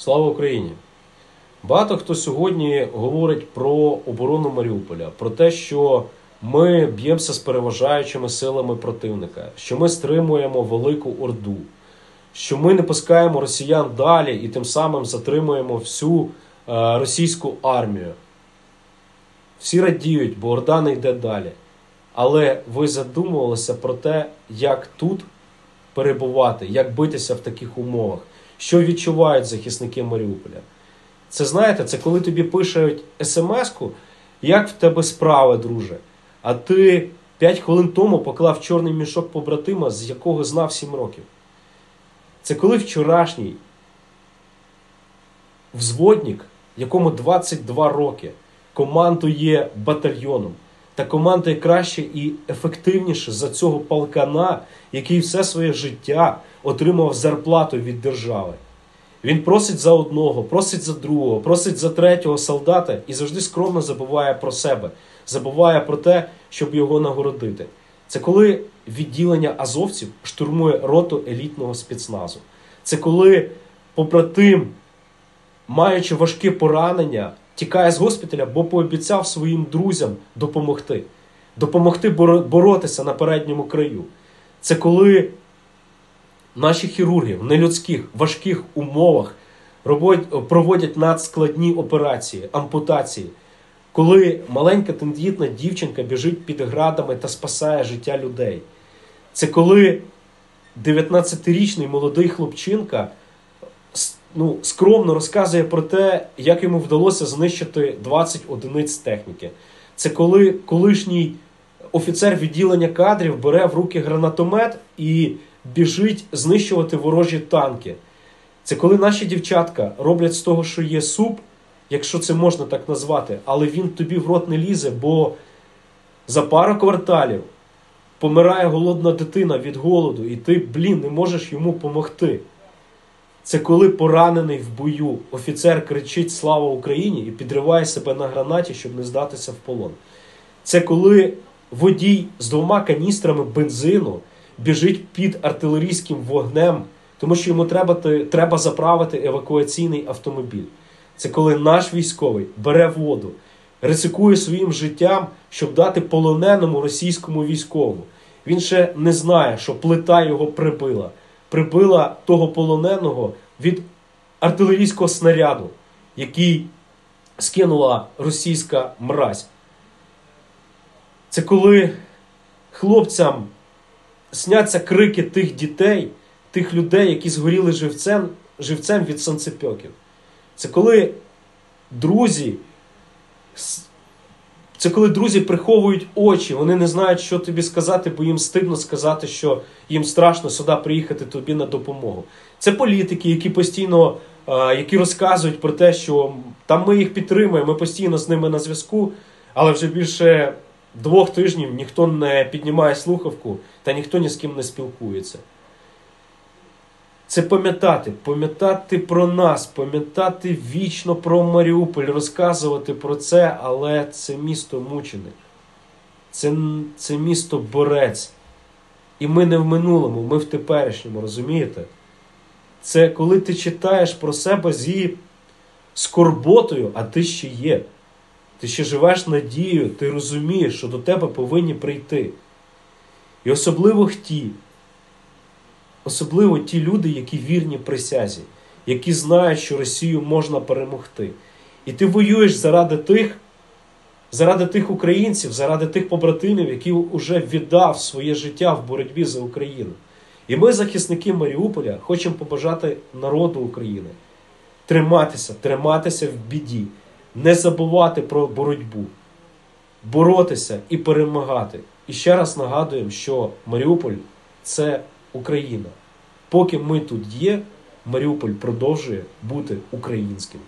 Слава Україні! Багато хто сьогодні говорить про оборону Маріуполя, про те, що ми б'ємося з переважаючими силами противника, що ми стримуємо велику орду, що ми не пускаємо росіян далі і тим самим затримуємо всю е, російську армію. Всі радіють, бо орда не йде далі. Але ви задумувалися про те, як тут перебувати, як битися в таких умовах, що відчувають захисники Маріуполя. Це знаєте, це коли тобі пишуть смс-ку, як в тебе справи, друже. А ти 5 хвилин тому поклав чорний мішок побратима, з якого знав 7 років. Це коли вчорашній взводник, якому 22 роки, командує батальйоном та командує краще і ефективніше за цього полкана, який все своє життя отримав зарплату від держави. Він просить за одного, просить за другого, просить за третього солдата і завжди скромно забуває про себе, забуває про те, щоб його нагородити. Це коли відділення азовців штурмує роту елітного спецназу. Це коли побратим, маючи важке поранення, тікає з госпіталя, бо пообіцяв своїм друзям допомогти, допомогти боротися на передньому краю. Це коли наші хірурги в нелюдських важких умовах проводять надскладні операції, ампутації. Коли маленька тендітна дівчинка біжить під градами та спасає життя людей. Це коли 19-річний молодий хлопчинка ну, скромно розказує про те, як йому вдалося знищити 20 одиниць техніки. Це коли колишній офіцер відділення кадрів бере в руки гранатомет і біжить знищувати ворожі танки. Це коли наші дівчатка роблять з того, що є суп, якщо це можна так назвати, але він тобі в рот не лізе, бо за пару кварталів помирає голодна дитина від голоду, і ти, блін, не можеш йому помогти. Це коли поранений в бою офіцер кричить Слава Україні і підриває себе на гранаті, щоб не здатися в полон. Це коли водій з двома каністрами бензину біжить під артилерійським вогнем, тому що йому треба, треба заправити евакуаційний автомобіль. Це коли наш військовий бере воду, ризикує своїм життям, щоб дати полоненому російському військовому. Він ще не знає, що плита його прибила. Прибила того полоненого від артилерійського снаряду, який скинула російська мразь. Це коли хлопцям сняться крики тих дітей, тих людей, які згоріли живцем, живцем від санцепьоків. Це коли друзі. Це коли друзі приховують очі, вони не знають, що тобі сказати, бо їм стидно сказати, що їм страшно сюди приїхати тобі на допомогу. Це політики, які постійно е, які розказують про те, що там ми їх підтримуємо, ми постійно з ними на зв'язку, але вже більше двох тижнів ніхто не піднімає слухавку та ніхто ні з ким не спілкується. Це пам'ятати, пам'ятати про нас, пам'ятати вічно про Маріуполь, розказувати про це, але це місто мученик. Це, це місто борець. І ми не в минулому, ми в теперішньому, розумієте? Це коли ти читаєш про себе з її скорботою, а ти ще є. Ти ще живеш надією, ти розумієш, що до тебе повинні прийти. І особливо ті, особливо ті люди, які вірні присязі, які знають, що Росію можна перемогти. І ти воюєш заради тих, заради тих українців, заради тих побратимів, які вже віддав своє життя в боротьбі за Україну. І ми, захисники Маріуполя, хочемо побажати народу України триматися, триматися в біді, не забувати про боротьбу, боротися і перемагати. І ще раз нагадуємо, що Маріуполь це Україна. Поки ми тут є, Маріуполь продовжує бути українським.